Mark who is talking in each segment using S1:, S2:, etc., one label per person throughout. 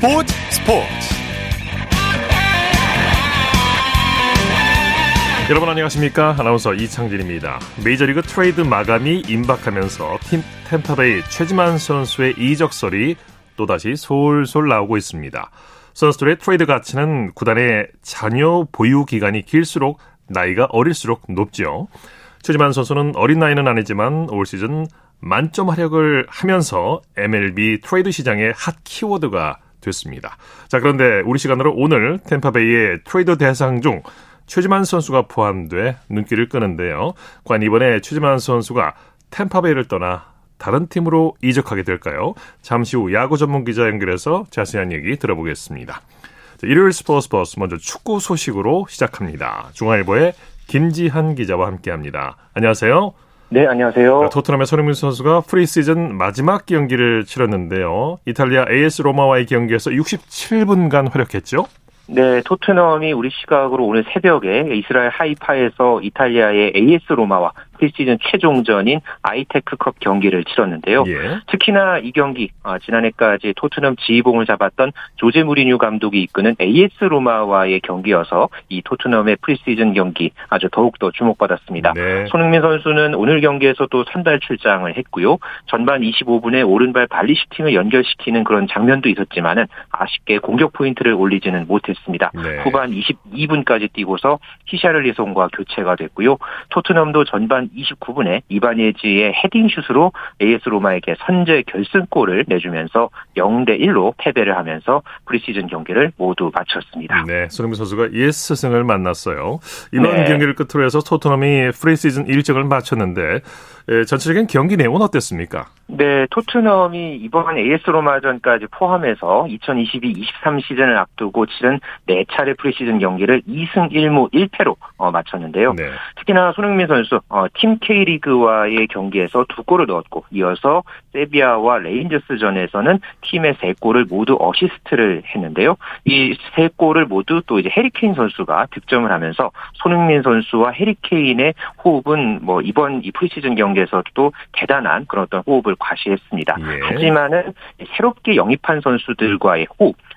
S1: 스포츠 스포츠. 여러분 안녕하십니까? 아나운서 이창진입니다. 메이저리그 트레이드 마감이 임박하면서 팀 템파베이 최지만 선수의 이적설이 또다시 솔솔 나오고 있습니다. 선수들의 트레이드 가치는 구단의 잔여 보유 기간이 길수록 나이가 어릴수록 높죠 최지만 선수는 어린 나이는 아니지만 올 시즌 만점 활약을 하면서 MLB 트레이드 시장의 핫 키워드가 됐습니다. 자, 그런데 우리 시간으로 오늘 템파베이의 트레이드 대상 중 최지만 선수가 포함돼 눈길을 끄는데요. 과연 이번에 최지만 선수가 템파베이를 떠나 다른 팀으로 이적하게 될까요? 잠시 후 야구 전문 기자 연결해서 자세한 얘기 들어보겠습니다. 자, 일요일 스포츠 버스 먼저 축구 소식으로 시작합니다. 중앙일보의 김지한 기자와 함께합니다. 안녕하세요.
S2: 네, 안녕하세요.
S1: 토트넘의 손흥민 선수가 프리시즌 마지막 경기를 치렀는데요. 이탈리아 AS 로마와의 경기에서 67분간 활약했죠.
S2: 네, 토트넘이 우리 시각으로 오늘 새벽에 이스라엘 하이파에서 이탈리아의 AS 로마와 프리시즌 최종전인 아이테크컵 경기를 치렀는데요.
S1: 예.
S2: 특히나 이 경기 아, 지난해까지 토트넘 지휘봉을 잡았던 조제 무리뉴 감독이 이끄는 AS 로마와의 경기여서 이 토트넘의 프리시즌 경기 아주 더욱더 주목받았습니다.
S1: 네.
S2: 손흥민 선수는 오늘 경기에서 도 선발 출장을 했고요. 전반 25분에 오른발 발리슈팅을 연결시키는 그런 장면도 있었지만은 아쉽게 공격 포인트를 올리지는 못했습니다.
S1: 네.
S2: 후반 22분까지 뛰고서 히샤를리송과 교체가 됐고요. 토트넘도 전반 29분에 이바니에지의 헤딩슛으로 AS 로마에게 선제 결승골을 내주면서 0대 1로 패배를 하면서 프리시즌 경기를 모두 마쳤습니다.
S1: 네, 손흥민 선수가 옛 스승을 만났어요. 이번
S2: 네.
S1: 경기를 끝으로 해서 토트넘이 프리시즌 일정을 마쳤는데 에, 전체적인 경기 내용은 어땠습니까?
S2: 네, 토트넘이 이번 AS 로마전까지 포함해서 2022-23 시즌을 앞두고 치른 4차례 프리시즌 경기를 2승 1무 1패로 어, 마쳤는데요.
S1: 네.
S2: 특히나 손흥민 선수 어, 팀 K리그와의 경기에서 두 골을 넣었고 이어서 세비야와 레인저스전에서는 팀의 세 골을 모두 어시스트를 했는데요. 이 세 골을 모두 또 이제 해리 케인 선수가 득점을 하면서 손흥민 선수와 해리 케인의 호흡은 뭐 이번 이 프리시즌 경기에서도 대단한 그런 어떤 호흡을 과시했습니다.
S1: 예.
S2: 하지만은 새롭게 영입한 선수들과의 호흡 어,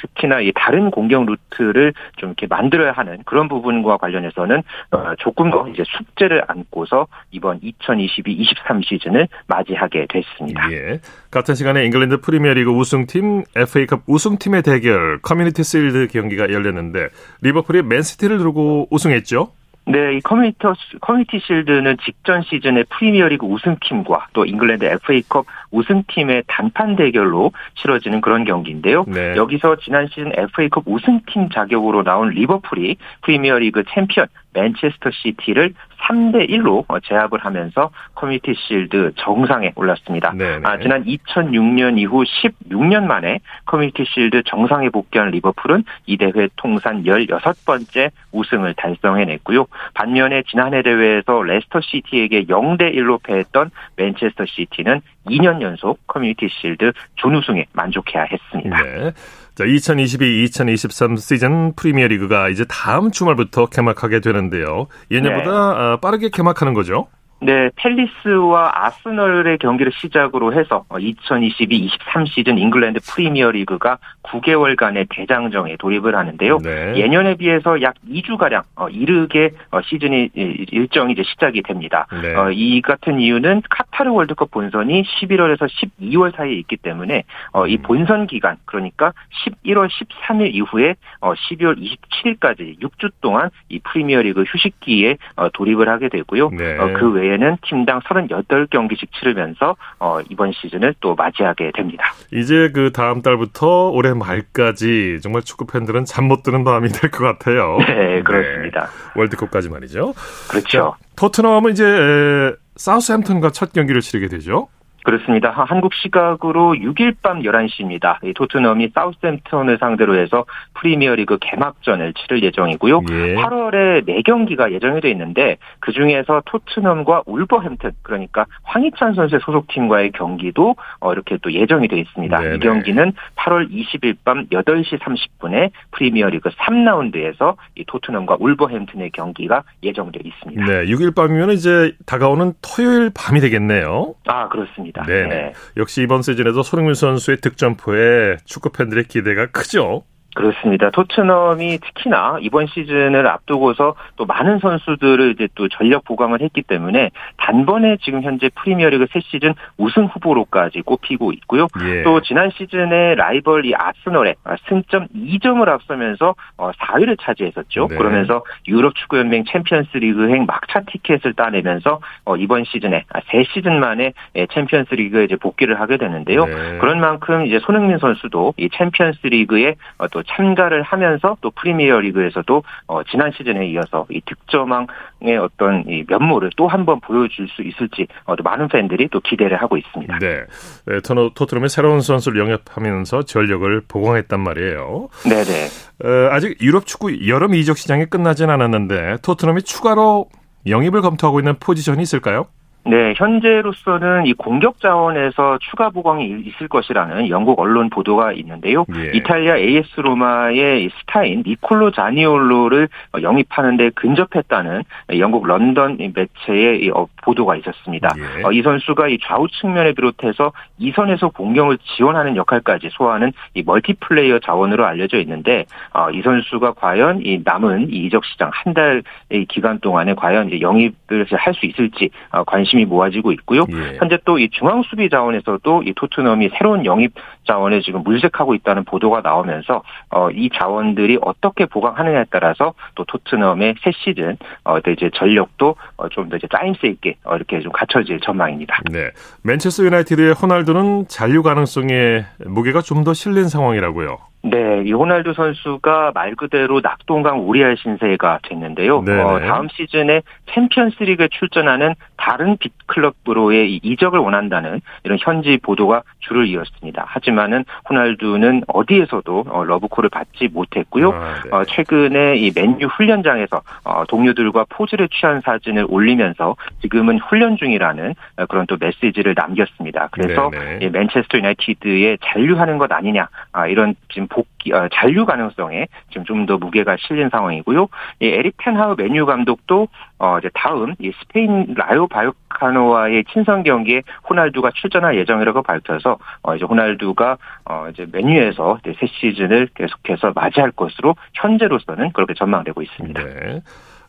S2: 특히나 이 다른 공격 루트를 좀 이렇게 만들어야 하는 그런 부분과 관련해서는 어, 조금 더 이제 숙제를 안고서 이번 2022-23 시즌을 맞이하게 됐습니다.
S1: 예. 같은 시간에 잉글랜드 프리미어리그 우승팀 FA컵 우승팀의 대결 커뮤니티 실드 경기가 열렸는데 리버풀이 맨시티를 두고 우승했죠.
S2: 네, 이 커뮤니티, 커뮤니티 실드는 직전 시즌의 프리미어리그 우승팀과 또 잉글랜드 FA컵 우승팀의 단판 대결로 치러지는 그런 경기인데요.
S1: 네.
S2: 여기서 지난 시즌 FA컵 우승팀 자격으로 나온 리버풀이 프리미어리그 챔피언 맨체스터 시티를 3대 1로 제압을 하면서 커뮤니티 실드 정상에 올랐습니다.
S1: 네네.
S2: 아, 지난 2006년 이후 16년 만에 커뮤니티 실드 정상에 복귀한 리버풀은 이 대회 통산 16번째 우승을 달성해냈고요. 반면에 지난해 대회에서 레스터 시티에게 0대 1로 패했던 맨체스터 시티는 2년 연속 커뮤니티 실드 준우승에 만족해야 했습니다.
S1: 네. 자, 2022-2023 시즌 프리미어리그가 이제 다음 주말부터 개막하게 되는데요. 예년보다 아, 빠르게 개막하는 거죠.
S2: 네, 팰리스와 아스널의 경기를 시작으로 해서 2022-23 시즌 잉글랜드 프리미어리그가 9개월간의 대장정에 돌입을 하는데요.
S1: 네.
S2: 예년에 비해서 약 2주 가량 이르게 어, 시즌이 일정이 이제 시작이 됩니다.
S1: 네.
S2: 어, 이 같은 이유는 카타르 월드컵 본선이 11월에서 12월 사이에 있기 때문에 어, 이
S1: 음.
S2: 본선 기간 그러니까 11월 13일 이후에 어, 12월 27일까지 6주 동안 이 프리미어리그 휴식기에 어, 돌입을 하게 되고요.
S1: 네.
S2: 어, 그 외에 는 팀당 38경기씩 치르면서 어, 이번 시즌을 또 맞이하게 됩니다.
S1: 이제 그 다음 달부터 올해 말까지 정말 축구 팬들은 잠 못 드는 밤이 될 것 같아요.
S2: 네, 그렇습니다.
S1: 월드컵까지 말이죠.
S2: 그렇죠.
S1: 토트넘은 이제 에, 사우스햄튼과 첫 경기를 치르게 되죠.
S2: 그렇습니다. 하- 한국 시각으로 6일 밤 11시입니다. 이 토트넘이 사우스햄튼을 상대로 해서 프리미어리그 개막전을 치를 예정이고요.
S1: 예.
S2: 8월에 4경기가 예정이 돼 있는데 그중에서 토트넘과 울버햄튼 그러니까 황희찬 선수의 소속팀과의 경기도 어, 이렇게 또 예정이 돼 있습니다.
S1: 네네.
S2: 이 경기는 8월 20일 밤 8시 30분에 프리미어리그 3라운드에서 이 토트넘과 울버햄튼의 경기가 예정돼 있습니다.
S1: 네, 6일 밤이면 이제 다가오는 토요일 밤이 되겠네요.
S2: 아, 그렇습니다. 있습니다.
S1: 네네. 네. 역시 이번 시즌에도 손흥민 선수의 득점포에 축구 팬들의 기대가 크죠.
S2: 그렇습니다. 토트넘이 특히나 이번 시즌을 앞두고서 또 많은 선수들을 이제 또 전력 보강을 했기 때문에 단번에 지금 현재 프리미어리그 새 시즌 우승 후보로까지 꼽히고 있고요. 예. 또 지난 시즌에 라이벌 이 아스널에 승점 2점을 앞서면서 4위를 어, 차지했었죠. 네. 그러면서 유럽 축구 연맹 챔피언스리그행 막차 티켓을 따내면서 어, 이번 시즌에 아, 새 시즌 만에 예, 챔피언스리그에 이제 복귀를 하게 되는데요. 네. 그런 만큼 이제 손흥민 선수도 이 챔피언스리그에 어, 또 참가를 하면서 또 프리미어 리그에서도 어, 지난 시즌에 이어서 이 득점왕의 어떤 이 면모를 또 한 번 보여줄 수 있을지 어, 또 많은 팬들이 또 기대를 하고 있습니다.
S1: 네, 네 토트넘의 새로운 선수를 영입하면서 전력을 보강했단 말이에요.
S2: 네네.
S1: 어, 아직 유럽 축구 여름 이적 시장이 끝나진 않았는데 토트넘이 추가로 영입을 검토하고 있는 포지션이 있을까요?
S2: 네, 현재로서는 이 공격 자원에서 추가 보강이 있을 것이라는 영국 언론 보도가 있는데요. 예. 이탈리아 AS 로마의 스타인 니콜로 자니올로를 영입하는데 근접했다는 영국 런던 매체의 어, 보도가 있었습니다. 예. 어, 이 선수가 이 좌우 측면에 비롯해서 이선에서 공격을 지원하는 역할까지 소화하는 이 멀티플레이어 자원으로 알려져 있는데 어, 이 선수가 과연 이 남은 이적 시장 한 달의 기간 동안에 과연 영입을 할 수 있을지 관심 관심이 모아지고 있고요. 예. 현재 또 이 중앙 수비 자원에서도 이 토트넘이 새로운 영입 자원을 지금 물색하고 있다는 보도가 나오면서 어, 이 자원들이 어떻게 보강하느냐에 따라서 또 토트넘의 새 시즌 어, 이제 전력도 어, 좀더 이제 짜임새 있게 어, 이렇게 좀 갖춰질 전망입니다.
S1: 네, 맨체스터 유나이티드의 호날두는 잔류 가능성에 무게가 좀 더 실린 상황이라고요.
S2: 네, 이 호날두 선수가 말 그대로 낙동강 오리알 신세가 됐는데요. 어, 다음 시즌에 챔피언스리그에 출전하는 다른 빅클럽으로의 이적을 원한다는 이런 현지 보도가 줄을 이었습니다. 하지만은 호날두는 어디에서도 어, 러브콜을 받지 못했고요. 아, 네. 어, 최근에 이 맨유 훈련장에서 어, 동료들과 포즈를 취한 사진을 올리면서 지금은 훈련 중이라는 어, 그런 또 메시지를 남겼습니다. 그래서 이 맨체스터 유나이티드에 잔류하는 것 아니냐 아, 이런 지금 복귀 어, 잔류 가능성에 지금 좀 더 무게가 실린 상황이고요. 이 에릭 텐하흐 맨유 감독도 어 이제 다음 이 스페인 라요 바예카노와의 친선 경기에 호날두가 출전할 예정이라고 밝혀서 어 이제 호날두가 어 이제 맨유에서 이제 새 시즌을 계속해서 맞이할 것으로 현재로서는 그렇게 전망되고 있습니다. 네.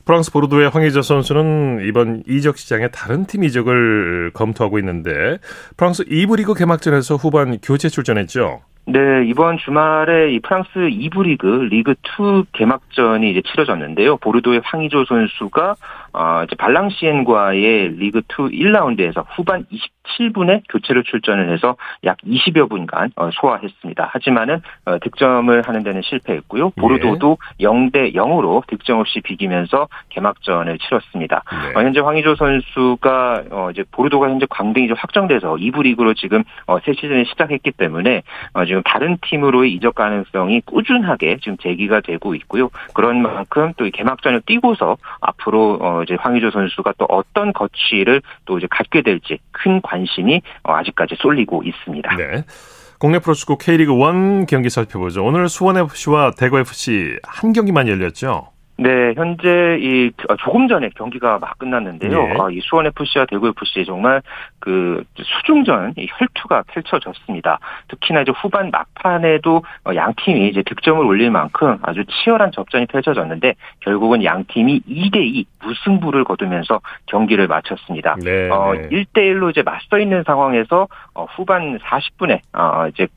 S1: 프랑스 보르도의 황의조 선수는 이번 이적 시장에 다른 팀 이적을 검토하고 있는데 프랑스 2부 리그 개막전에서 후반 교체 출전했죠.
S2: 네, 이번 주말에 이 프랑스 2부 리그 리그 2 개막전이 이제 치러졌는데요. 보르도의 황의조 선수가 어 이제 발랑시엔과의 리그 2 1라운드에서 후반 27분에 교체로 출전을 해서 약 20여 분간 어, 소화했습니다. 하지만은 어, 득점을 하는 데는 실패했고요. 예. 보르도도 예. 0대 0으로 득점 없이 비기면서 개막전을 치렀습니다. 네. 어, 현재 황희조 선수가 어 이제 보르도가 현재 광등이 좀 확정돼서 2부 리그로 지금 어, 새 시즌을 시작했기 때문에 어, 지금 다른 팀으로의 이적 가능성이 꾸준하게 지금 제기가 되고 있고요. 그런 만큼 또 개막전을 뛰고서 앞으로 어 이제 황희조 선수가 또 어떤 거취를 또 이제 갖게 될지 큰 관심이 어 아직까지 쏠리고 있습니다.
S1: 네. 국내 프로축구 K리그 1 경기 살펴보죠. 오늘 수원FC와 대구FC 한 경기만 열렸죠.
S2: 네, 현재 이 아, 조금 전에 경기가 막 끝났는데요. 예. 아, 이 수원 FC와 대구 FC 정말 그 수중전 혈투가 펼쳐졌습니다. 특히나 이제 후반 막판에도 어, 양 팀이 이제 득점을 올릴 만큼 아주 치열한 접전이 펼쳐졌는데 결국은 양 팀이 2대 2 무승부를 거두면서 경기를 마쳤습니다. 네, 어, 1대 1로 이제 맞서 있는 상황에서 어, 후반 40분에 어, 이제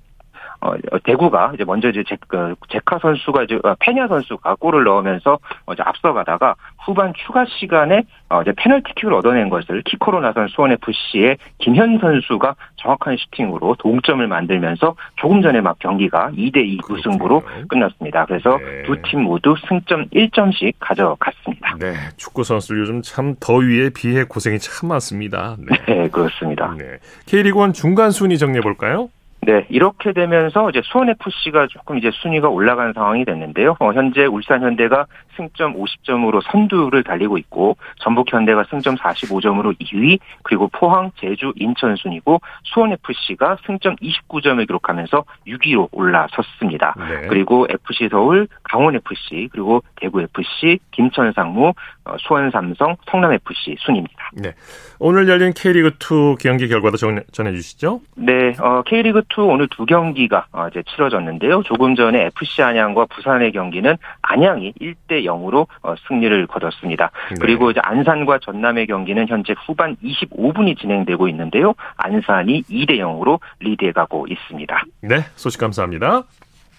S2: 어, 대구가 이제 먼저 이제 제, 그, 제카 선수가 이제 어, 페냐 선수가 골을 넣으면서 어, 이제 앞서가다가 후반 추가 시간에 어, 이제 페널티킥을 얻어낸 것을 키코로 나선 수원 FC의 김현 선수가 정확한 슈팅으로 동점을 만들면서 조금 전에 막 경기가 2대 2 무승부로 끝났습니다. 그래서 네. 두팀 모두 승점 1점씩 가져갔습니다.
S1: 네, 축구 선수들 요즘 참 더위에 비해 고생이 참 많습니다.
S2: 네, 네 그렇습니다. 네.
S1: K리그 1 중간 순위 정리해 볼까요?
S2: 네, 이렇게 되면서 이제 수원 FC가 조금 이제 순위가 올라간 상황이 됐는데요. 어, 현재 울산 현대가 승점 50점으로 선두를 달리고 있고 전북 현대가 승점 45점으로 2위, 그리고 포항, 제주, 인천 순이고 수원 FC가 승점 29점을 기록하면서 6위로 올라섰습니다. 네. 그리고 FC 서울, 강원 FC, 그리고 대구 FC, 김천 상무, 어, 수원 삼성, 성남 FC 순입니다.
S1: 네. 오늘 열린 K리그 2 경기 결과도 전해 주시죠.
S2: 네, 어, K리그 2 오늘 두 경기가 어, 이제 치러졌는데요. 조금 전에 FC 안양과 부산의 경기는 안양이 1대 0으로 어, 승리를 거뒀습니다. 네. 그리고 이제 안산과 전남의 경기는 현재 후반 25분이 진행되고 있는데요. 안산이 2대 0으로 리드해 가고 있습니다.
S1: 네, 소식 감사합니다.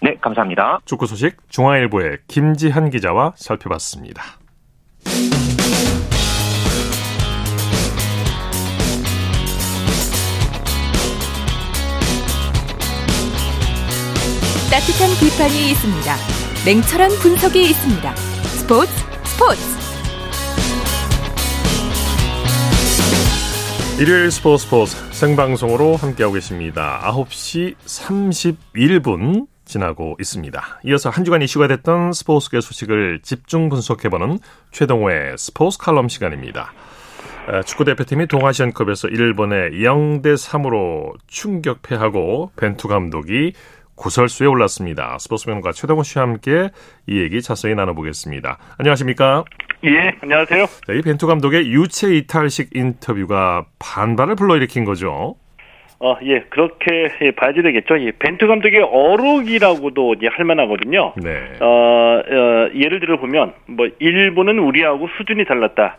S2: 네, 감사합니다.
S1: 축구 소식 중앙일보의 김지한 기자와 살펴봤습니다.
S3: 따뜻한 비판이 있습니다. 냉철한 분석이 있습니다. 스포츠 스포츠
S1: 일요일 스포츠 스포츠 생방송으로 함께하고 계십니다. 9시 31분 지나고 있습니다. 이어서 한 주간 이슈가 됐던 스포츠계 소식을 집중 분석해보는 최동호의 스포츠 칼럼 시간입니다. 축구 대표팀이 동아시안컵에서 일본에 0대 3으로 충격 패하고 벤투 감독이 구설수에 올랐습니다. 스포츠맨과 최동호 씨와 함께 이 얘기 자세히 나눠보겠습니다. 안녕하십니까?
S4: 예, 안녕하세요.
S1: 자, 이 벤투 감독의 유체 이탈식 인터뷰가 반발을 불러일으킨 거죠.
S4: 어, 예, 그렇게 예, 봐야지 되겠죠. 이 벤투 감독의 어록이라고도 이제 할 만하거든요. 네. 어, 어, 예를 들어 보면, 뭐, 일본은 우리하고 수준이 달랐다.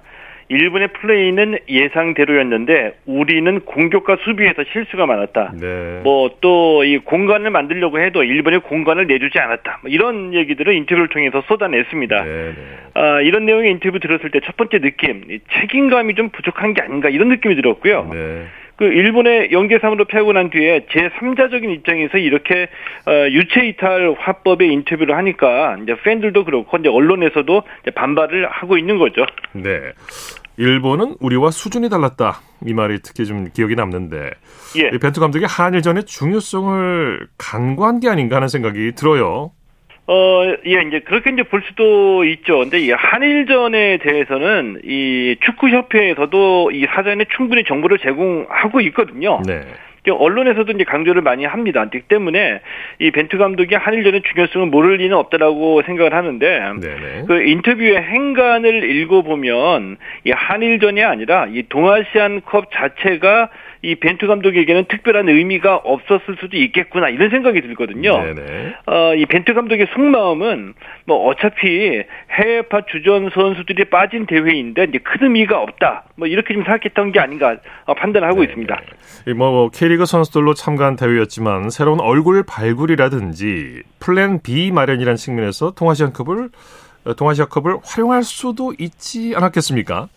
S4: 일본의 플레이는 예상대로였는데 우리는 공격과 수비에서 실수가 많았다. 네. 뭐또 이 공간을 만들려고 해도 일본이 공간을 내주지 않았다. 뭐 이런 얘기들을 인터뷰를 통해서 쏟아냈습니다. 네, 네. 아, 이런 내용의 인터뷰 들었을 때 첫 번째 느낌 책임감이 좀 부족한 게 아닌가 이런 느낌이 들었고요. 네. 그 일본의 연계 3으로 패하고 난 뒤에 제3자적인 입장에서 이렇게 어, 유체 이탈 화법의 인터뷰를 하니까 이제 팬들도 그렇고 이제 언론에서도 이제 반발을 하고 있는 거죠.
S1: 네. 일본은 우리와 수준이 달랐다. 이 말이 특히 좀 기억이 남는데 예. 벤투 감독이 한일전의 중요성을 간과한 게 아닌가 하는 생각이 들어요.
S4: 어, 예, 이제 그렇게 이제 볼 수도 있죠. 근데 이 한일전에 대해서는 이 축구협회에서도 이 사전에 충분히 정보를 제공하고 있거든요. 네. 언론에서도 이제 강조를 많이 합니다. 그렇기 때문에 이 벤투 감독이 한일전의 중요성을 모를 리는 없다라고 생각을 하는데 네네. 그 인터뷰의 행간을 읽어보면 이 한일전이 아니라 이 동아시안컵 자체가 이 벤투 감독에게는 특별한 의미가 없었을 수도 있겠구나 이런 생각이 들거든요. 어, 이 벤투 감독의 속마음은 뭐 어차피 해외파 주전 선수들이 빠진 대회인데 이제 큰 의미가 없다. 뭐 이렇게 좀 생각했던 게 아닌가 판단하고 을 있습니다.
S1: 뭐 K리그 선수들로 참가한 대회였지만 새로운 얼굴 발굴이라든지 플랜 B 마련이라는 측면에서 동아시안컵을 동아시아컵을 활용할 수도 있지 않았겠습니까?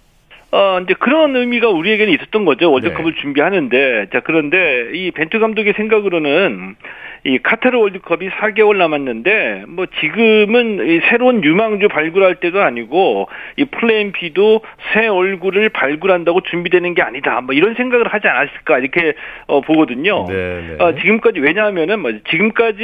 S4: 어, 이제 그런 의미가 우리에게는 있었던 거죠. 월드컵을 네. 준비하는데. 자, 그런데 이 벤투 감독의 생각으로는 이 카타르 월드컵이 4개월 남았는데 뭐 지금은 이 새로운 유망주 발굴할 때도 아니고 이 플랜 B도 새 얼굴을 발굴한다고 준비되는 게 아니다. 뭐 이런 생각을 하지 않았을까 이렇게 어, 보거든요. 네, 네. 어, 지금까지 왜냐하면은 뭐 지금까지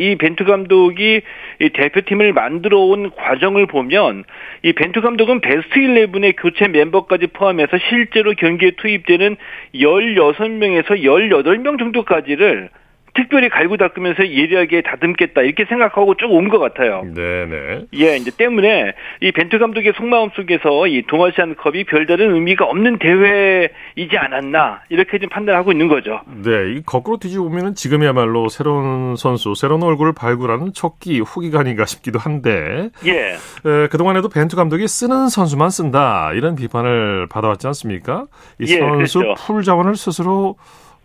S4: 이 벤투 감독이 이 대표팀을 만들어 온 과정을 보면 이 벤투 감독은 베스트 11에 교체 멤버까지 포함해서 실제로 경기에 투입되는 16명에서 18명 정도까지를 특별히 갈고 닦으면서 예리하게 다듬겠다 이렇게 생각하고 쭉 온 것 같아요. 네네. 예, 이제 때문에 이 벤투 감독의 속마음 속에서 이 동아시안 컵이 별다른 의미가 없는 대회이지 않았나 이렇게 좀 판단하고 있는 거죠.
S1: 네, 이 거꾸로 뒤집어 보면은 지금이야말로 새로운 선수, 새로운 얼굴을 발굴하는 첫기 후기가 아닌가 싶기도 한데. 예. 에, 그동안에도 벤투 감독이 쓰는 선수만 쓴다 이런 비판을 받아왔지 않습니까? 이 예, 선수 그렇죠. 풀 자원을 스스로 뭐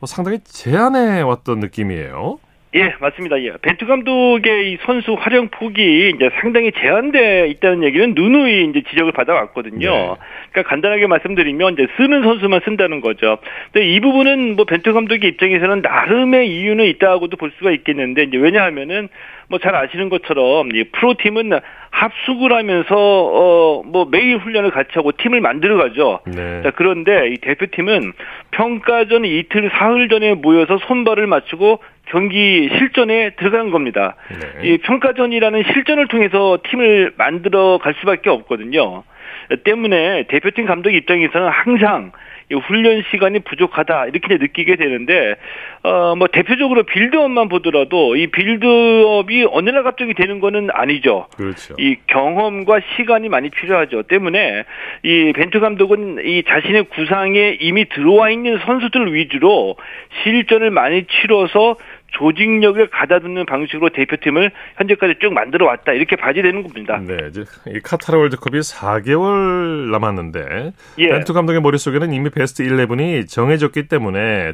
S1: 상당히 제한해 왔던 느낌이에요.
S4: 예, 맞습니다. 예. 벤투 감독의 이 선수 활용 폭이 이제 상당히 제한돼 있다는 얘기는 누누이 이제 지적을 받아왔거든요. 네. 그러니까 간단하게 말씀드리면 이제 쓰는 선수만 쓴다는 거죠. 근데 이 부분은 뭐 벤투 감독의 입장에서는 나름의 이유는 있다고도 볼 수가 있겠는데 이제 왜냐하면은 뭐 잘 아시는 것처럼 이 프로팀은 합숙을 하면서 어 뭐 매일 훈련을 같이 하고 팀을 만들어 가죠. 네. 자, 그런데 이 대표팀은 평가전 이틀 사흘 전에 모여서 손발을 맞추고 경기 실전에 들어간 겁니다. 네. 이 평가전이라는 실전을 통해서 팀을 만들어 갈 수밖에 없거든요. 때문에 대표팀 감독 입장에서는 항상 훈련 시간이 부족하다 이렇게 느끼게 되는데 어 뭐 대표적으로 빌드업만 보더라도 이 빌드업이 어느 날 갑자기 되는 거는 아니죠.
S1: 그렇죠.
S4: 이 경험과 시간이 많이 필요하죠. 때문에 이 벤투 감독은 이 자신의 구상에 이미 들어와 있는 선수들 위주로 실전을 많이 치러서 조직력을 가다듬는 방식으로 대표팀을 현재까지 쭉 만들어 왔다 이렇게 봐야 되는 겁니다.
S1: 네, 이제 이 카타르 월드컵이 4개월 남았는데 예. 벤투 감독의 머릿속에는 이미 베스트 11이 정해졌기 때문에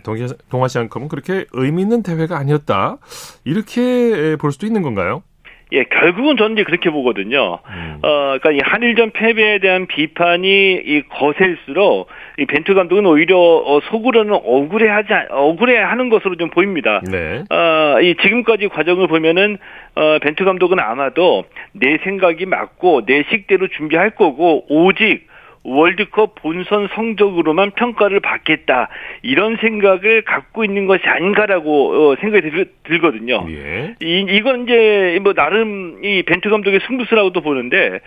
S1: 동아시안컵은 그렇게 의미 있는 대회가 아니었다 이렇게 볼 수도 있는 건가요?
S4: 예, 결국은 저는 이제 그렇게 보거든요. 음. 어, 그러니까 이 한일전 패배에 대한 비판이 이 거셀수록 이 벤투 감독은 오히려 어, 속으로는 억울해하지 억울해하는 것으로 좀 보입니다. 네. 어, 이 지금까지 과정을 보면은 어, 벤투 감독은 아마도 내 생각이 맞고 내 식대로 준비할 거고 오직 월드컵 본선 성적으로만 평가를 받겠다 이런 생각을 갖고 있는 것이 아닌가라고 어, 생각이 들, 들거든요. 예. 이 이건 이제 뭐 나름 이 벤투 감독의 승부수라고도 보는데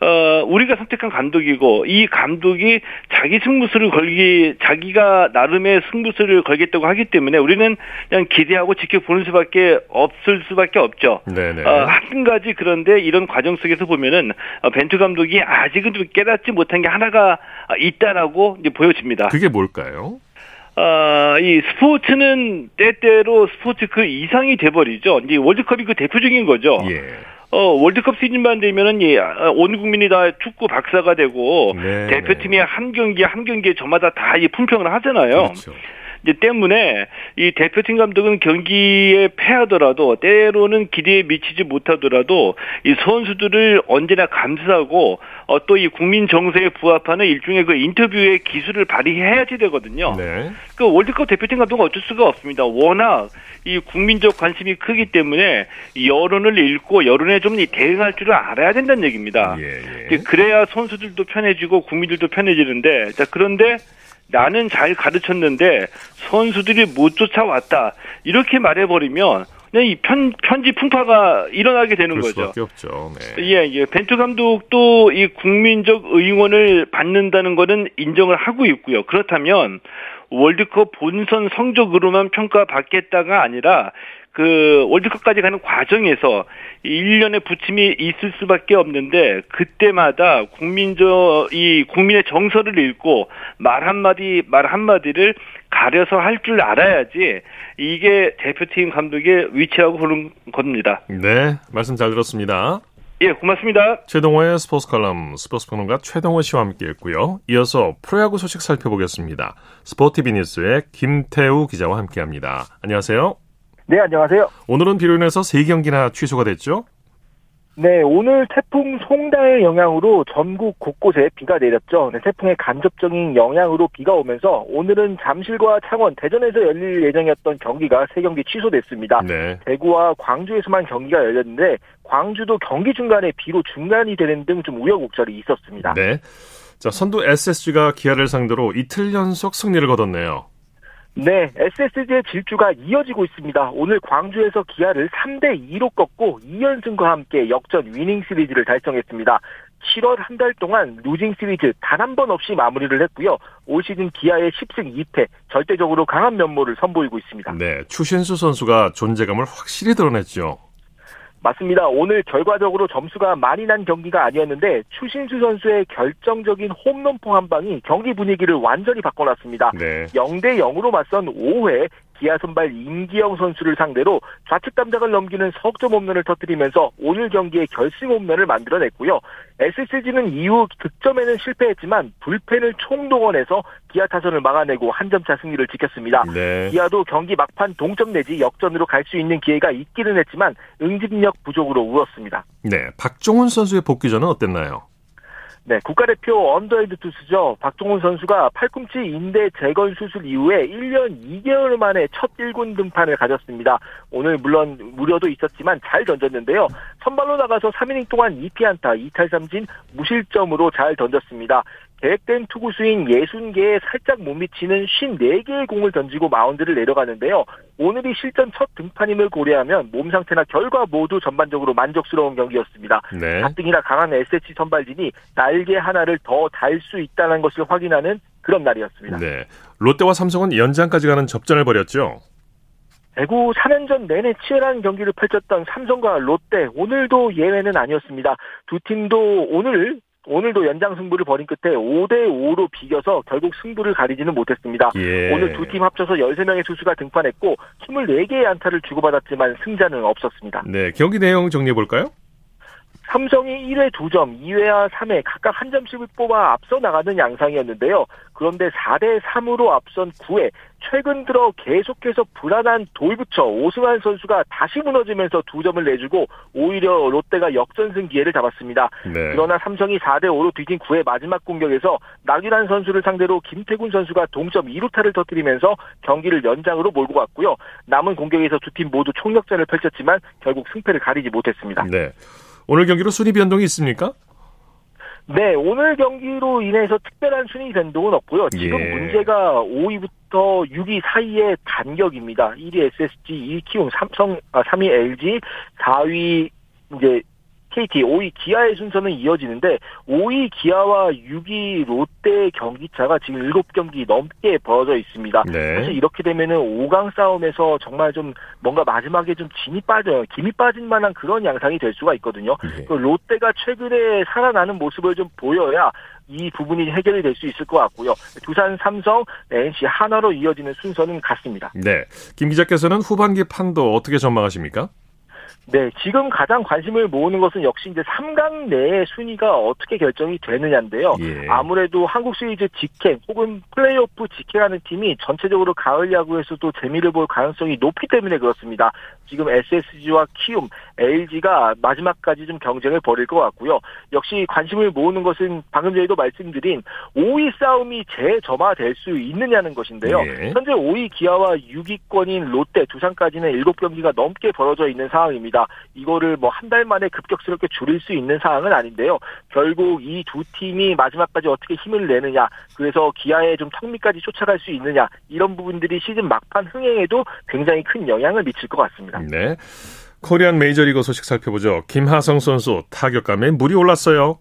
S4: 어, 우리가 선택한 감독이고 이 감독이 자기 승부수를 걸기 자기가 나름의 승부수를 걸겠다고 하기 때문에 우리는 그냥 기대하고 지켜보는 수밖에 없을 수밖에 없죠. 네네. 어, 한 가지 그런데 이런 과정 속에서 보면은 어, 벤투 감독이 아직은 좀 깨닫지 못한 게 하나가 있다라고 이제 보여집니다.
S1: 그게 뭘까요?
S4: 어, 이 스포츠는 때때로 스포츠 그 이상이 돼버리죠. 이제 월드컵이 그 대표적인 거죠. 예. 어, 월드컵 시즌만 되면은 예, 온 국민이 다 축구 박사가 되고 네. 대표팀이 한 경기 한 경기에 저마다 다 이 품평을 하잖아요. 그렇죠. 이제 때문에 이 대표팀 감독은 경기에 패하더라도 때로는 기대에 미치지 못하더라도 이 선수들을 언제나 감수하고 어, 또 이 국민 정서에 부합하는 일종의 그 인터뷰의 기술을 발휘해야지 되거든요. 네. 그 월드컵 대표팀 감독은 어쩔 수가 없습니다. 워낙 이 국민적 관심이 크기 때문에 여론을 읽고 여론에 좀 대응할 줄을 알아야 된다는 얘기입니다. 예, 예. 그래야 선수들도 편해지고 국민들도 편해지는데 자 그런데 나는 잘 가르쳤는데 선수들이 못 쫓아왔다. 이렇게 말해버리면 그냥 이 편, 편지 풍파가 일어나게 되는 거죠.
S1: 없죠. 네.
S4: 예, 예. 벤투 감독도 이 국민적 의원을 받는다는 거는 인정을 하고 있고요. 그렇다면 월드컵 본선 성적으로만 평가받겠다가 아니라 그 월드컵까지 가는 과정에서 1년의 부침이 있을 수밖에 없는데 그때마다 국민적 이 국민의 정서를 읽고 말 한마디 말 한마디를 가려서 할 줄 알아야지 이게 대표팀 감독의 위치하고 보는 겁니다.
S1: 네, 말씀 잘 들었습니다.
S4: 예, 고맙습니다.
S1: 최동호의 스포츠 칼럼 스포츠 평론가 최동호 씨와 함께했고요. 이어서 프로야구 소식 살펴보겠습니다. 스포티비 뉴스의 김태우 기자와 함께합니다. 안녕하세요.
S5: 네, 안녕하세요.
S1: 오늘은 비로 인해서 3경기나 취소가 됐죠?
S5: 네, 오늘 태풍 송다의 영향으로 전국 곳곳에 비가 내렸죠. 네, 태풍의 간접적인 영향으로 비가 오면서 오늘은 잠실과 창원, 대전에서 열릴 예정이었던 경기가 3경기 취소됐습니다. 네. 대구와 광주에서만 경기가 열렸는데 광주도 경기 중간에 비로 중단이 되는 등 좀 우여곡절이 있었습니다.
S1: 네. 자, 선두 SSG가 기아를 상대로 이틀 연속 승리를 거뒀네요.
S5: 네, SSG의 질주가 이어지고 있습니다. 오늘 광주에서 기아를 3대 2로 꺾고 2연승과 함께 역전 위닝 시리즈를 달성했습니다. 7월 한 달 동안 루징 시리즈 단 한 번 없이 마무리를 했고요. 올 시즌 기아에 10승 2패 절대적으로 강한 면모를 선보이고 있습니다.
S1: 네, 추신수 선수가 존재감을 확실히 드러냈죠.
S5: 맞습니다. 오늘 결과적으로 점수가 많이 난 경기가 아니었는데 추신수 선수의 결정적인 홈런포 한 방이 경기 분위기를 완전히 바꿔놨습니다. 네. 0대 0으로 맞선 5회 기아 선발 임기영 선수를 상대로 좌측 담장을 넘기는 석점 홈런을 터뜨리면서 오늘 경기에 결승 홈런을 만들어냈고요. SSG는 이후 득점에는 실패했지만 불펜을 총동원해서 기아 타선을 막아내고 한 점차 승리를 지켰습니다. 네. 기아도 경기 막판 동점 내지 역전으로 갈 수 있는 기회가 있기는 했지만 응집력 부족으로 울었습니다.
S1: 네, 박종훈 선수의 복귀전은 어땠나요?
S5: 네, 국가대표 언더핸드 투수죠. 박종훈 선수가 팔꿈치 인대 재건 수술 이후에 1년 2개월 만에 첫 1군 등판을 가졌습니다. 오늘 물론 무료도 있었지만 잘 던졌는데요. 선발로 나가서 3이닝 동안 2피안타, 2탈3진 무실점으로 잘 던졌습니다. 계획된 투구수인 60개에 살짝 못 미치는 54개의 공을 던지고 마운드를 내려가는데요. 오늘이 실전 첫 등판임을 고려하면 몸 상태나 결과 모두 전반적으로 만족스러운 경기였습니다. 네. 가뜩이나 강한 SH 선발진이 날개 하나를 더 달 수 있다는 것을 확인하는 그런 날이었습니다. 네.
S1: 롯데와 삼성은 연장까지 가는 접전을 벌였죠.
S5: 대구 4년전 내내 치열한 경기를 펼쳤던 삼성과 롯데 오늘도 예외는 아니었습니다. 두 팀도 오늘 오늘도 연장 승부를 벌인 끝에 5대 5로 비겨서 결국 승부를 가리지는 못했습니다. 예. 오늘 두 팀 합쳐서 13명의 투수가 등판했고 24개의 안타를 주고받았지만 승자는 없었습니다.
S1: 네, 경기 내용 정리해 볼까요?
S5: 삼성이 1회 2점, 2회와 3회 각각 한 점씩을 뽑아 앞서 나가는 양상이었는데요. 그런데 4대 3으로 앞선 9회 최근 들어 계속해서 불안한 돌부처 오승환 선수가 다시 무너지면서 두 점을 내주고 오히려 롯데가 역전승 기회를 잡았습니다. 네. 그러나 삼성이 4대 5로 뒤진 9회 마지막 공격에서 낙유란 선수를 상대로 김태군 선수가 동점 2루타를 터뜨리면서 경기를 연장으로 몰고 갔고요. 남은 공격에서 두 팀 모두 총력전을 펼쳤지만 결국 승패를 가리지 못했습니다. 네.
S1: 오늘 경기로 순위 변동이 있습니까?
S5: 네, 오늘 경기로 인해서 특별한 순위 변동은 없고요. 지금 예. 문제가 5위부터 6위 사이의 간격입니다. 1위 SSG, 2위 키움, 삼성, 아, 3위 LG, 4위 이제 KT 5위 기아의 순서는 이어지는데 5위 기아와 6위 롯데 경기차가 지금 7경기 넘게 벌어져 있습니다. 네. 사실 이렇게 되면은 5강 싸움에서 정말 좀 뭔가 마지막에 좀 진이 빠져요. 김이 빠진 만한 그런 양상이 될 수가 있거든요. 네. 그 롯데가 최근에 살아나는 모습을 좀 보여야 이 부분이 해결이 될 수 있을 것 같고요. 두산, 삼성, NC, 하나로 이어지는 순서는 같습니다.
S1: 네. 김 기자께서는 후반기 판도 어떻게 전망하십니까?
S5: 네, 지금 가장 관심을 모으는 것은 역시 이제 3강 내의 순위가 어떻게 결정이 되느냐인데요. 예. 아무래도 한국 시리즈 직행 혹은 플레이오프 직행하는 팀이 전체적으로 가을 야구에서도 재미를 볼 가능성이 높기 때문에 그렇습니다. 지금 SSG와 키움, LG가 마지막까지 좀 경쟁을 벌일 것 같고요. 역시 관심을 모으는 것은 방금 전에도 말씀드린 5위 싸움이 재점화될 수 있느냐는 것인데요. 예. 현재 5위 기아와 6위권인 롯데, 두산까지는 7경기가 넘게 벌어져 있는 상황입니다. 이거를 뭐 한 달 만에 급격스럽게 줄일 수 있는 상황은 아닌데요. 결국 이 두 팀이 마지막까지 어떻게 힘을 내느냐, 그래서 기아의 좀 턱밑까지 쫓아갈 수 있느냐, 이런 부분들이 시즌 막판 흥행에도 굉장히 큰 영향을 미칠 것 같습니다.
S1: 네. 코리안 메이저리그 소식 살펴보죠. 김하성 선수 타격감에 물이 올랐어요.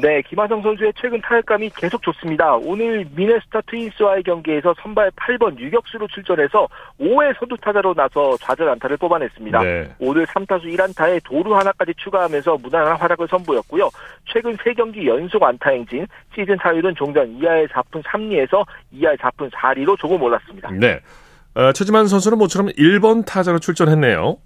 S5: 네, 김하성 선수의 최근 타격감이 계속 좋습니다. 오늘 미네스타 트윈스와의 경기에서 선발 8번 유격수로 출전해서 5회 선두 타자로 나서 좌절 안타를 뽑아냈습니다. 네. 오늘 3타수 1안타에 도루 하나까지 추가하면서 무난한 활약을 선보였고요. 최근 3경기 연속 안타 행진, 시즌 타율은 종전 2할 4푼 3리에서 2할 4푼 4리로 조금 올랐습니다.
S1: 네. 어, 최지만 선수는 모처럼 1번 타자로 출전했네요.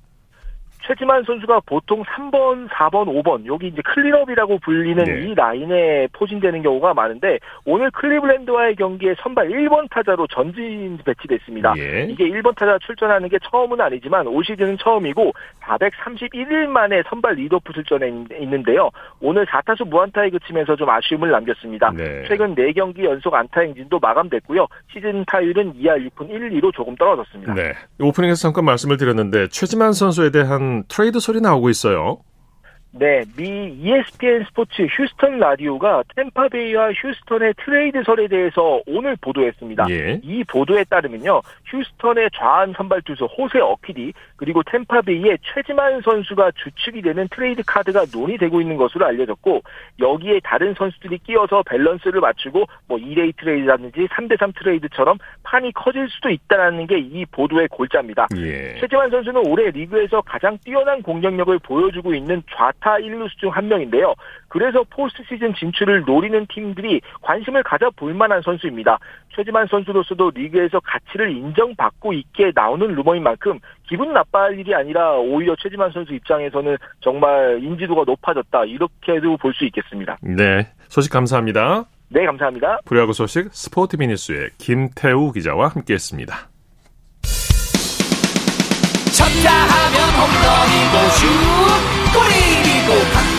S5: 최지만 선수가 보통 3번, 4번, 5번 여기 이제 클린업이라고 불리는 네. 이 라인에 포진되는 경우가 많은데 오늘 클리블랜드와의 경기에 선발 1번 타자로 전진 배치됐습니다. 예. 이게 1번 타자 출전하는 게 처음은 아니지만 올 시즌은 처음이고 431일 만에 선발 리드오프 출전이었는데요. 오늘 4타수 무안타에 그치면서 좀 아쉬움을 남겼습니다. 네. 최근 4경기 연속 안타 행진도 마감됐고요. 시즌 타율은 2할 6푼 1, 2로 조금 떨어졌습니다. 네.
S1: 오프닝에서 잠깐 말씀을 드렸는데 최지만 선수에 대한 트레이드 소리 나오고 있어요.
S5: 네, 미 ESPN 스포츠 휴스턴 라디오가 탬파베이와 휴스턴의 트레이드설에 대해서 오늘 보도했습니다. 예. 이 보도에 따르면요, 휴스턴의 좌완 선발 투수 호세 우르키디 그리고 탬파베이의 최지만 선수가 주축이 되는 트레이드 카드가 논의되고 있는 것으로 알려졌고 여기에 다른 선수들이 끼어서 밸런스를 맞추고 뭐 2대2 트레이드라든지 3대3 트레이드처럼 판이 커질 수도 있다는 게 이 보도의 골자입니다. 예. 최지만 선수는 올해 리그에서 가장 뛰어난 공격력을 보여주고 있는 좌타 1루수 중 한 명인데요. 그래서 포스트 시즌 진출을 노리는 팀들이 관심을 가져 볼 만한 선수입니다. 최지만 선수로서도 리그에서 가치를 인정 받고 있기에 나오는 루머인 만큼 기분 나빠할 일이 아니라 오히려 최지만 선수 입장에서는 정말 인지도가 높아졌다. 이렇게도 볼 수 있겠습니다.
S1: 네. 소식 감사합니다.
S5: 네, 감사합니다.
S1: 프로야구 소식 스포츠 미니스의 김태우 기자와 함께했습니다. 쳤다 하면 홈런이고 슛 골이 또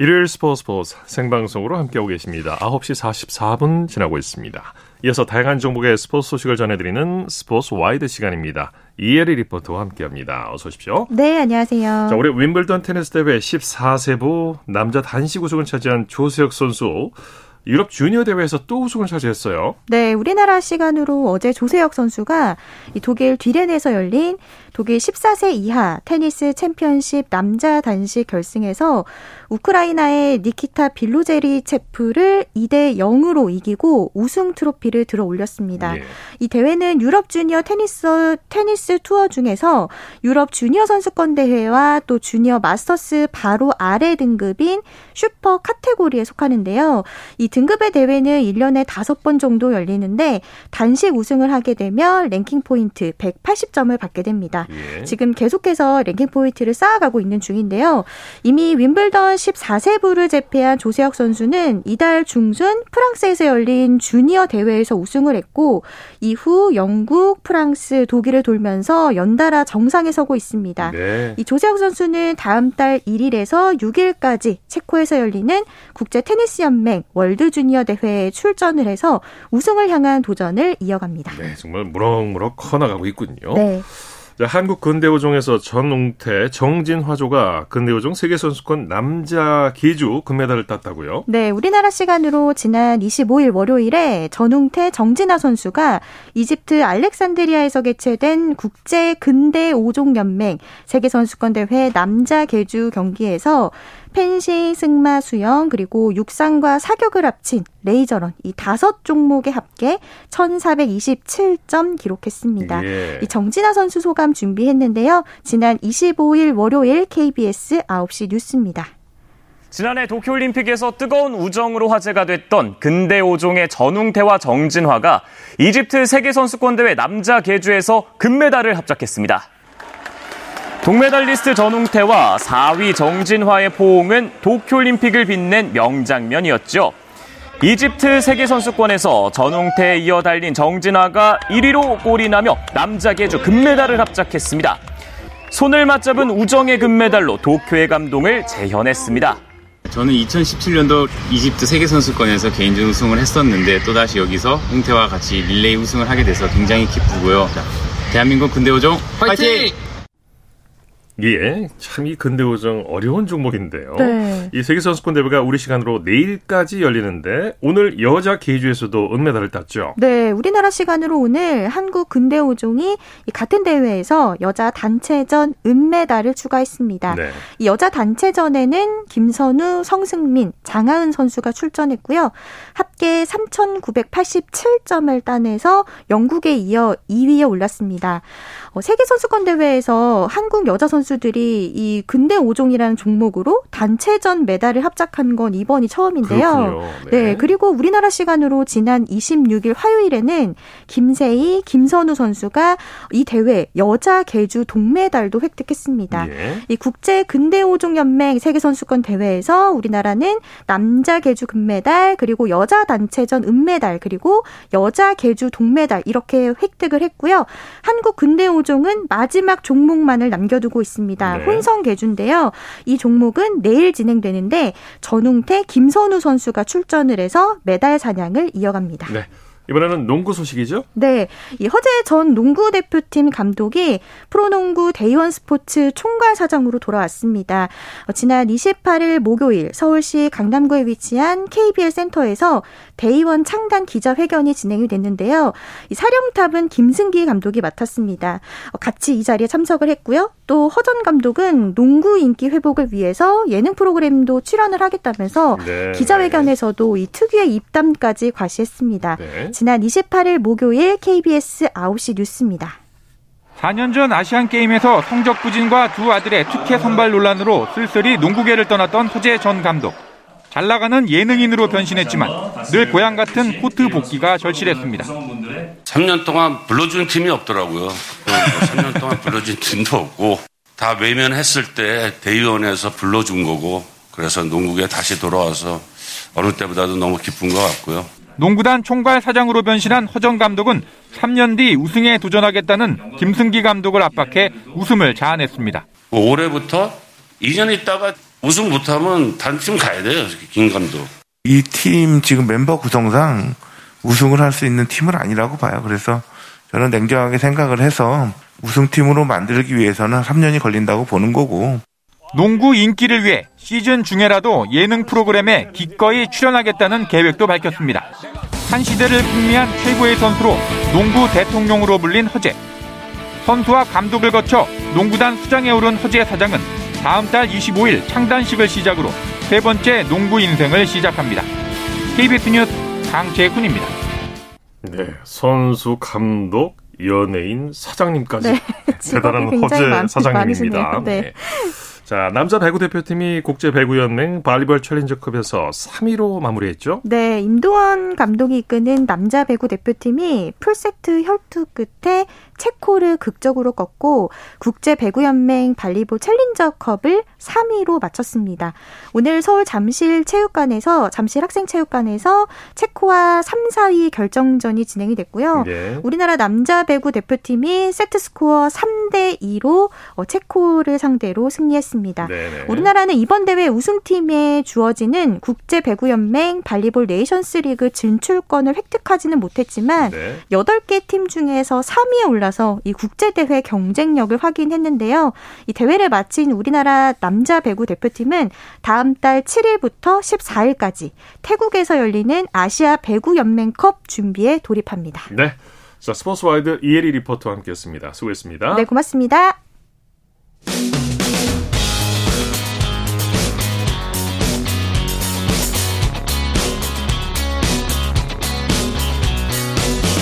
S1: 일요일 스포츠 스포츠 생방송으로 함께하고 계십니다. 9시 44분 지나고 있습니다. 이어서 다양한 종목의 스포츠 소식을 전해드리는 스포츠 와이드 시간입니다. 이혜리 리포터와 함께합니다. 어서 오십시오.
S6: 네, 안녕하세요.
S1: 자, 올해 윔블던 테니스 대회 14세부 남자 단식 우승을 차지한 조세혁 선수 유럽 주니어 대회에서 또 우승을 차지했어요.
S6: 네, 우리나라 시간으로 어제 조세혁 선수가 독일 뒤렌에서 열린 독일 14세 이하 테니스 챔피언십 남자 단식 결승에서 우크라이나의 니키타 빌로제르체프를 2대 0으로 이기고 우승 트로피를 들어 올렸습니다. 네. 이 대회는 유럽 주니어 테니스 테니스 투어 중에서 유럽 주니어 선수권 대회와 또 주니어 마스터스 바로 아래 등급인 슈퍼 카테고리에 속하는데요. 이 등급의 대회는 1년에 5번 정도 열리는데 단식 우승을 하게 되면 랭킹 포인트 180점을 받게 됩니다. 예. 지금 계속해서 랭킹 포인트를 쌓아가고 있는 중인데요. 이미 윔블던 14세부를 제패한 조세혁 선수는 이달 중순 프랑스에서 열린 주니어 대회에서 우승을 했고 이후 영국, 프랑스, 독일을 돌면서 연달아 정상에 서고 있습니다. 네. 이 조세혁 선수는 다음 달 1일에서 6일까지 체코에서 열리는 국제 테니스 연맹 월드 주니어 대회에 출전을 해서 우승을 향한 도전을 이어갑니다.
S1: 네, 정말 무럭무럭 커나가고 있군요. 네. 한국 근대오종에서 전웅태, 정진화조가 근대오종 세계선수권 남자 기주 금메달을 땄다고요?
S6: 네, 우리나라 시간으로 지난 25일 월요일에 전웅태, 정진화 선수가 이집트 알렉산드리아에서 개최된 국제 근대오종 연맹 세계선수권 대회 남자 계주 경기에서 펜싱, 승마, 수영, 그리고 육상과 사격을 합친 레이저런 이 다섯 종목의 합계 1427점 기록했습니다. 예. 이 정진아 선수 소감 준비했는데요. 지난 25일 월요일 KBS 9시 뉴스입니다.
S7: 지난해 도쿄올림픽에서 뜨거운 우정으로 화제가 됐던 근대 5종의 전웅태와 정진화가 이집트 세계선수권대회 남자 계주에서 금메달을 합작했습니다. 동메달리스트 전웅태와 4위 정진화의 포옹은 도쿄올림픽을 빛낸 명장면이었죠. 이집트 세계선수권에서 전웅태에 이어 달린 정진화가 1위로 골이 나며 남자 계주 금메달을 합작했습니다. 손을 맞잡은 우정의 금메달로 도쿄의 감동을 재현했습니다.
S8: 저는 2017년도 이집트 세계선수권에서 개인전 우승을 했었는데 또다시 여기서 홍태와 같이 릴레이 우승을 하게 돼서 굉장히 기쁘고요. 대한민국 근대오종 화이팅!
S1: 예, 참 이 근대오정 어려운 종목인데요. 네. 이 세계선수권 대회가 우리 시간으로 내일까지 열리는데 오늘 여자 계주에서도 은메달을 땄죠.
S6: 네, 우리나라 시간으로 오늘 한국 근대오종이 같은 대회에서 여자 단체전 은메달을 추가했습니다. 네. 이 여자 단체전에는 김선우, 성승민, 장하은 선수가 출전했고요. 합계 3,987점을 따내서 영국에 이어 2위에 올랐습니다. 어, 세계 선수권 대회에서 한국 여자 선수 들이 이 근대 5종이라는 종목으로 단체전 메달을 합작한 건 이번이 처음인데요. 네. 네. 그리고 우리나라 시간으로 지난 26일 화요일에는 김세희, 김선우 선수가 이 대회 여자 계주 동메달도 획득했습니다. 예. 이 국제 근대 5종 연맹 세계 선수권 대회에서 우리나라는 남자 계주 금메달 그리고 여자 단체전 은메달 그리고 여자 계주 동메달 이렇게 획득을 했고요. 한국 근대 5종은 마지막 종목만을 남겨두고 있습니다. 네. 혼성 개주인데요. 이 종목은 내일 진행되는데 전웅태, 김선우 선수가 출전을 해서 메달 사냥을 이어갑니다.
S1: 네. 이번에는 농구 소식이죠?
S6: 네. 이 허재 전 농구 대표팀 감독이 프로농구 대의원 스포츠 총괄 사장으로 돌아왔습니다. 어, 지난 28일 목요일 서울시 강남구에 위치한 KBL 센터에서 대의원 창단 기자회견이 진행이 됐는데요. 이 사령탑은 김승기 감독이 맡았습니다. 어, 같이 이 자리에 참석을 했고요. 또 허전 감독은 농구 인기 회복을 위해서 예능 프로그램도 출연을 하겠다면서 네. 기자회견에서도 이 특유의 입담까지 과시했습니다. 네. 지난 28일 목요일 KBS 9시 뉴스입니다.
S9: 4년 전 아시안 게임에서 성적 부진과 두 아들의 특혜 선발 논란으로 쓸쓸히 농구계를 떠났던 허재 전 감독. 잘 나가는 예능인으로 변신했지만 늘 고향 같은 코트 복귀가 절실했습니다.
S10: 3년 동안 불러준 팀이 없더라고요. 3년 동안 불러준 팀도 없고 다 외면했을 때 대의원에서 불러준 거고 그래서 농구에 다시 돌아와서 어느 때보다도 너무 기쁜 것 같고요.
S9: 농구단 총괄 사장으로 변신한 허정 감독은 3년 뒤 우승에 도전하겠다는 김승기 감독을 압박해 웃음을 자아냈습니다.
S10: 뭐 올해부터 2년 있다가 우승 못하면 단팀 가야 돼요, 김 감독.
S11: 이 팀 지금 멤버 구성상 우승을 할 수 있는 팀은 아니라고 봐요. 그래서 저는 냉정하게 생각을 해서 우승팀으로 만들기 위해서는 3년이 걸린다고 보는 거고.
S9: 농구 인기를 위해 시즌 중에라도 예능 프로그램에 기꺼이 출연하겠다는 계획도 밝혔습니다. 한 시대를 풍미한 최고의 선수로 농구 대통령으로 불린 허재. 선수와 감독을 거쳐 농구단 수장에 오른 허재 사장은 다음 달 25일 창단식을 시작으로 세 번째 농구 인생을 시작합니다. KBS 뉴스 강재훈입니다.
S1: 네, 선수, 감독, 연예인, 사장님까지 네, 대단한 허재 사장님입니다. 네. 네. 자, 남자 배구 대표팀이 국제 배구 연맹 발리볼 챌린저컵에서 3위로 마무리했죠?
S6: 네, 임도원 감독이 이끄는 남자 배구 대표팀이 풀세트 혈투 끝에 체코를 극적으로 꺾고 국제 배구 연맹 발리볼 챌린저컵을 3위로 마쳤습니다. 오늘 서울 잠실 체육관에서 잠실 학생 체육관에서 체코와 3, 4위 결정전이 진행이 됐고요. 네. 우리나라 남자 배구 대표팀이 세트 스코어 3대 2로 어, 체코를 상대로 승리했습니다. 네 네. 우리나라는 이번 대회 우승팀에 주어지는 국제 배구 연맹 발리볼 네이션스 리그 진출권을 획득하지는 못했지만 네. 8개 팀 중에서 3위에 올라 올라서 이 국제대회 경쟁력을 확인했는데요. 이 대회를 마친 우리나라 남자 배구 대표팀은 다음 달 7일부터 14일까지 태국에서 열리는 아시아 배구 연맹컵 준비에 돌입합니다.
S1: 네. 자, 스포츠 와이드 이혜리 리포터와 함께 했습니다. 수고했습니다.
S6: 네, 고맙습니다.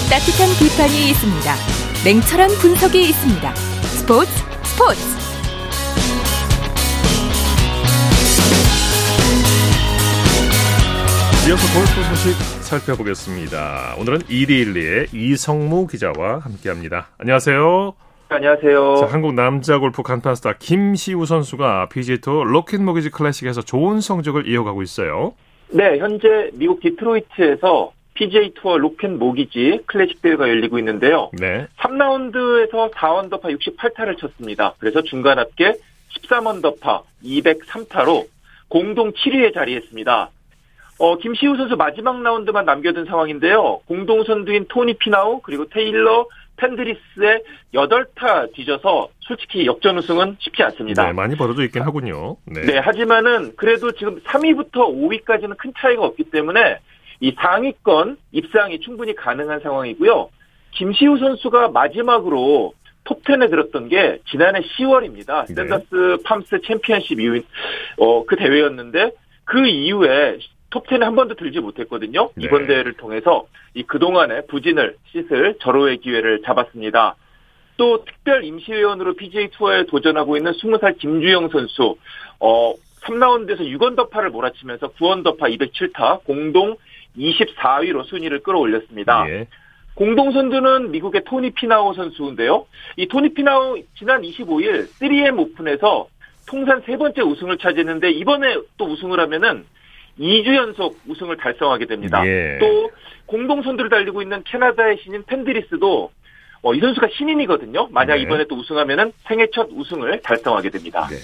S3: 따뜻한 비판이 있습니다. 냉철한 분석이 있습니다. 스포츠 스포츠
S1: 이어서 골프 소식 살펴보겠습니다. 오늘은 이데일리의 이석무 기자와 함께합니다. 안녕하세요.
S12: 안녕하세요.
S1: 자, 한국 남자 골프 간판 스타 김시우 선수가 PGA 투어 로켓 모기지 클래식에서 좋은 성적을 이어가고 있어요.
S12: 네, 현재 미국 디트로이트에서 PGA 투어 로켓 모기지 클래식 대회가 열리고 있는데요. 네. 3라운드에서 4언더파 68타를 쳤습니다. 그래서 중간 합계 13언더파 203타로 공동 7위에 자리했습니다. 어, 김시우 선수 마지막 라운드만 남겨둔 상황인데요. 공동 선두인 토니 피나우 그리고 테일러 펜드리스의 8타 뒤져서 솔직히 역전 우승은 쉽지 않습니다.
S1: 네, 많이 벌어져 있긴 하군요.
S12: 네. 네, 하지만은 그래도 지금 3위부터 5위까지는 큰 차이가 없기 때문에 이 상위권 입상이 충분히 가능한 상황이고요. 김시우 선수가 마지막으로 톱10에 들었던 게 지난해 10월입니다. 샌더슨 네. 팜스 챔피언십 이후, 어, 그 대회였는데 그 이후에 톱10에 한 번도 들지 못했거든요. 네. 이번 대회를 통해서 이 그동안의 부진을 씻을 절호의 기회를 잡았습니다. 또 특별 임시회원으로 PGA 투어에 도전하고 있는 20살 김주형 선수, 어, 3라운드에서 6언더파를 몰아치면서 9언더파 207타, 공동 24위로 순위를 끌어올렸습니다. 예. 공동 선두는 미국의 토니 피나우 선수인데요. 이 토니 피나우 지난 25일 3M 오픈에서 통산 세 번째 우승을 차지했는데 이번에 또 우승을 하면은 2주 연속 우승을 달성하게 됩니다. 예. 또 공동 선두를 달리고 있는 캐나다의 신인 펜드리스도 어, 이 선수가 신인이거든요. 만약 네. 이번에 또 우승하면은 생애 첫 우승을 달성하게 됩니다. 네.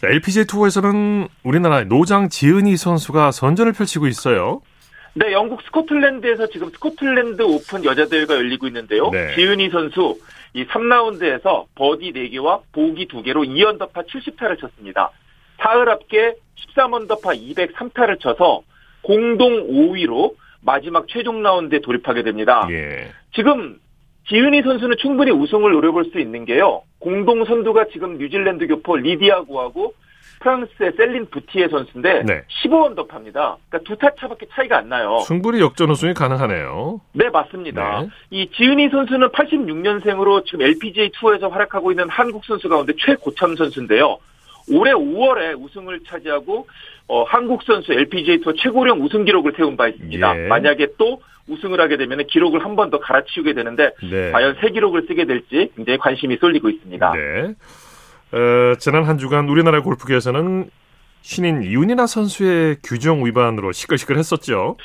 S1: 자, LPGA 투어에서는 우리나라의 노장 지은이 선수가 선전을 펼치고 있어요.
S12: 네, 영국 스코틀랜드에서 지금 스코틀랜드 오픈 여자 대회가 열리고 있는데요. 네. 지은희 선수 이 3라운드에서 버디 4개와 보기 2개로 2언더파 70타를 쳤습니다. 사흘 합계 13언더파 203타를 쳐서 공동 5위로 마지막 최종 라운드에 돌입하게 됩니다. 예. 지금 지은희 선수는 충분히 우승을 노려볼 수 있는 게요. 공동 선두가 지금 뉴질랜드 교포 리디아고하고 프랑스의 셀린 부티에 선수인데 네. 15언더파입니다. 그러니까 두 타 차밖에 차이가 안 나요.
S1: 충분히 역전 우승이 가능하네요.
S12: 네, 맞습니다. 네. 이 지은이 선수는 86년생으로 지금 LPGA 투어에서 활약하고 있는 한국 선수 가운데 최고참 선수인데요. 올해 5월에 우승을 차지하고 어, 한국 선수 LPGA 투어 최고령 우승 기록을 세운 바 있습니다. 예. 만약에 또 우승을 하게 되면 기록을 한 번 더 갈아치우게 되는데 네. 과연 새 기록을 쓰게 될지 굉장히 관심이 쏠리고 있습니다. 네.
S1: 어, 지난 한 주간 우리나라 골프계에서는 신인 윤이나 선수의 규정 위반으로 시끌시끌했었죠.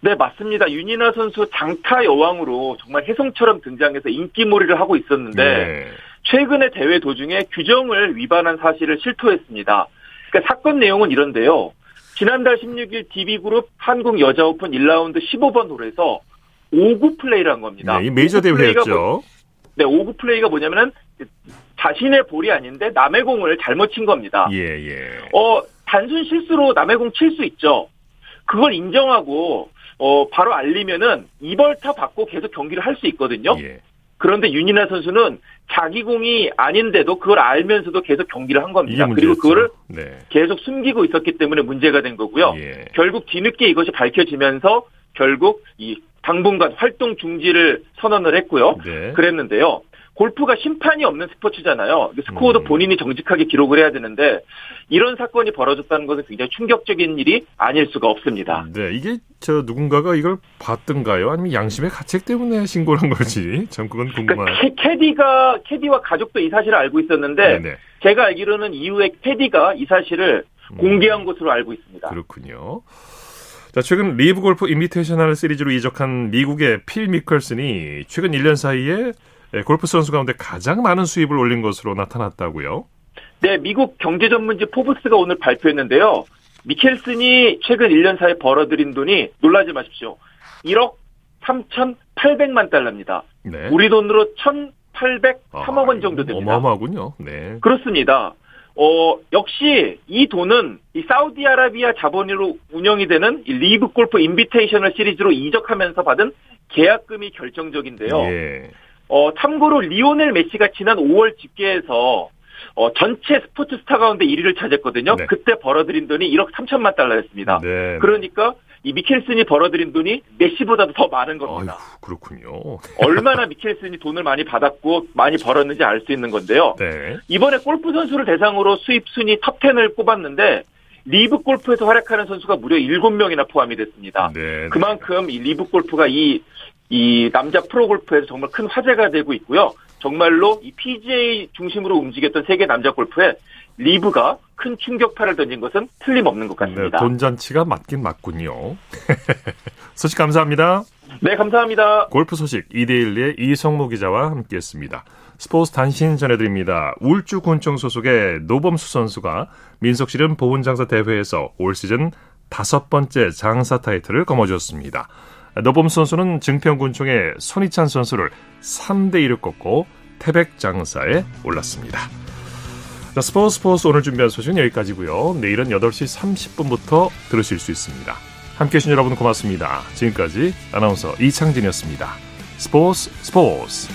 S12: 네, 맞습니다. 윤이나 선수 장타 여왕으로 정말 혜성처럼 등장해서 인기몰이를 하고 있었는데 네. 최근에 대회 도중에 규정을 위반한 사실을 실토했습니다. 그러니까 사건 내용은 이런데요. 지난달 16일 DB그룹 한국 여자 오픈 1라운드 15번 홀에서 5구 플레이를 한 겁니다.
S1: 네, 이 메이저 대회였죠. 뭐,
S12: 네, 5구 플레이가 뭐냐면은 자신의 볼이 아닌데 남의 공을 잘못 친 겁니다.
S1: 예, 예.
S12: 어, 단순 실수로 남의 공 칠 수 있죠. 그걸 인정하고 어, 바로 알리면은 이벌타 받고 계속 경기를 할 수 있거든요. 예. 그런데 윤이나 선수는 자기 공이 아닌데도 그걸 알면서도 계속 경기를 한 겁니다. 그리고 그거를 네. 계속 숨기고 있었기 때문에 문제가 된 거고요. 예. 결국 뒤늦게 이것이 밝혀지면서 결국 이 당분간 활동 중지를 선언을 했고요. 네. 그랬는데요. 골프가 심판이 없는 스포츠잖아요. 스코어도 음. 본인이 정직하게 기록을 해야 되는데 이런 사건이 벌어졌다는 것은 굉장히 충격적인 일이 아닐 수가 없습니다.
S1: 네, 이게 저 누군가가 이걸 봤던가요? 아니면 양심의 가책 때문에 신고를 한 거지? 참 그건 궁금한.
S12: 그러니까 캐디가 캐디와 가족도 이 사실을 알고 있었는데 네네. 제가 알기로는 이후에 캐디가 이 사실을 음. 공개한 것으로 알고 있습니다.
S1: 그렇군요. 자, 최근 리브 골프 인비테이셔널 시리즈로 이적한 미국의 필 미켈슨이 최근 1년 사이에 네, 골프 선수 가운데 가장 많은 수입을 올린 것으로 나타났다고요?
S12: 네, 미국 경제 전문지 포브스가 오늘 발표했는데요. 미켈슨이 최근 1년 사이에 벌어들인 돈이 놀라지 마십시오. 1억 3,800만 달러입니다. 네. 우리 돈으로 1,803억 아, 원 정도 됩니다.
S1: 어마어마하군요. 네.
S12: 그렇습니다. 어, 역시 이 돈은 이 사우디아라비아 자본으로 운영이 되는 리브 골프 인비테이셔널 시리즈로 이적하면서 받은 계약금이 결정적인데요. 예. 어, 참고로 리오넬 메시가 지난 5월 집계에서 어, 전체 스포츠 스타 가운데 1위를 차지했거든요. 네. 그때 벌어들인 돈이 1억 3천만 달러였습니다. 네. 그러니까 이 미켈슨이 벌어들인 돈이 메시보다도 더 많은 겁니다.
S1: 아유, 그렇군요.
S12: 얼마나 미켈슨이 돈을 많이 받았고 많이 벌었는지 알 수 있는 건데요. 네. 이번에 골프 선수를 대상으로 수입 순위 톱10을 꼽았는데 리브 골프에서 활약하는 선수가 무려 7명이나 포함이 됐습니다. 네, 네. 그만큼 이 리브 골프가 이 이 남자 프로골프에서 정말 큰 화제가 되고 있고요. 정말로 이 PGA 중심으로 움직였던 세계 남자 골프에 리브가 큰 충격파를 던진 것은 틀림없는 것 같습니다.
S1: 네, 돈잔치가 맞긴 맞군요. 소식 감사합니다.
S12: 네, 감사합니다.
S1: 골프 소식 이데일리의 이성무 기자와 함께했습니다. 스포츠 단신 전해드립니다. 울주군청 소속의 노범수 선수가 민속시름 보훈장사 대회에서 올 시즌 다섯 번째 장사 타이틀을 거머쥐었습니다. 노범 선수는 증평군청의 손희찬 선수를 3대 1을 꺾고 태백 장사에 올랐습니다. 자, 스포츠 스포츠 오늘 준비한 소식은 여기까지고요. 내일은 8시 30분부터 들으실 수 있습니다. 함께해 주신 여러분 고맙습니다. 지금까지 아나운서 이창진이었습니다. 스포츠 스포츠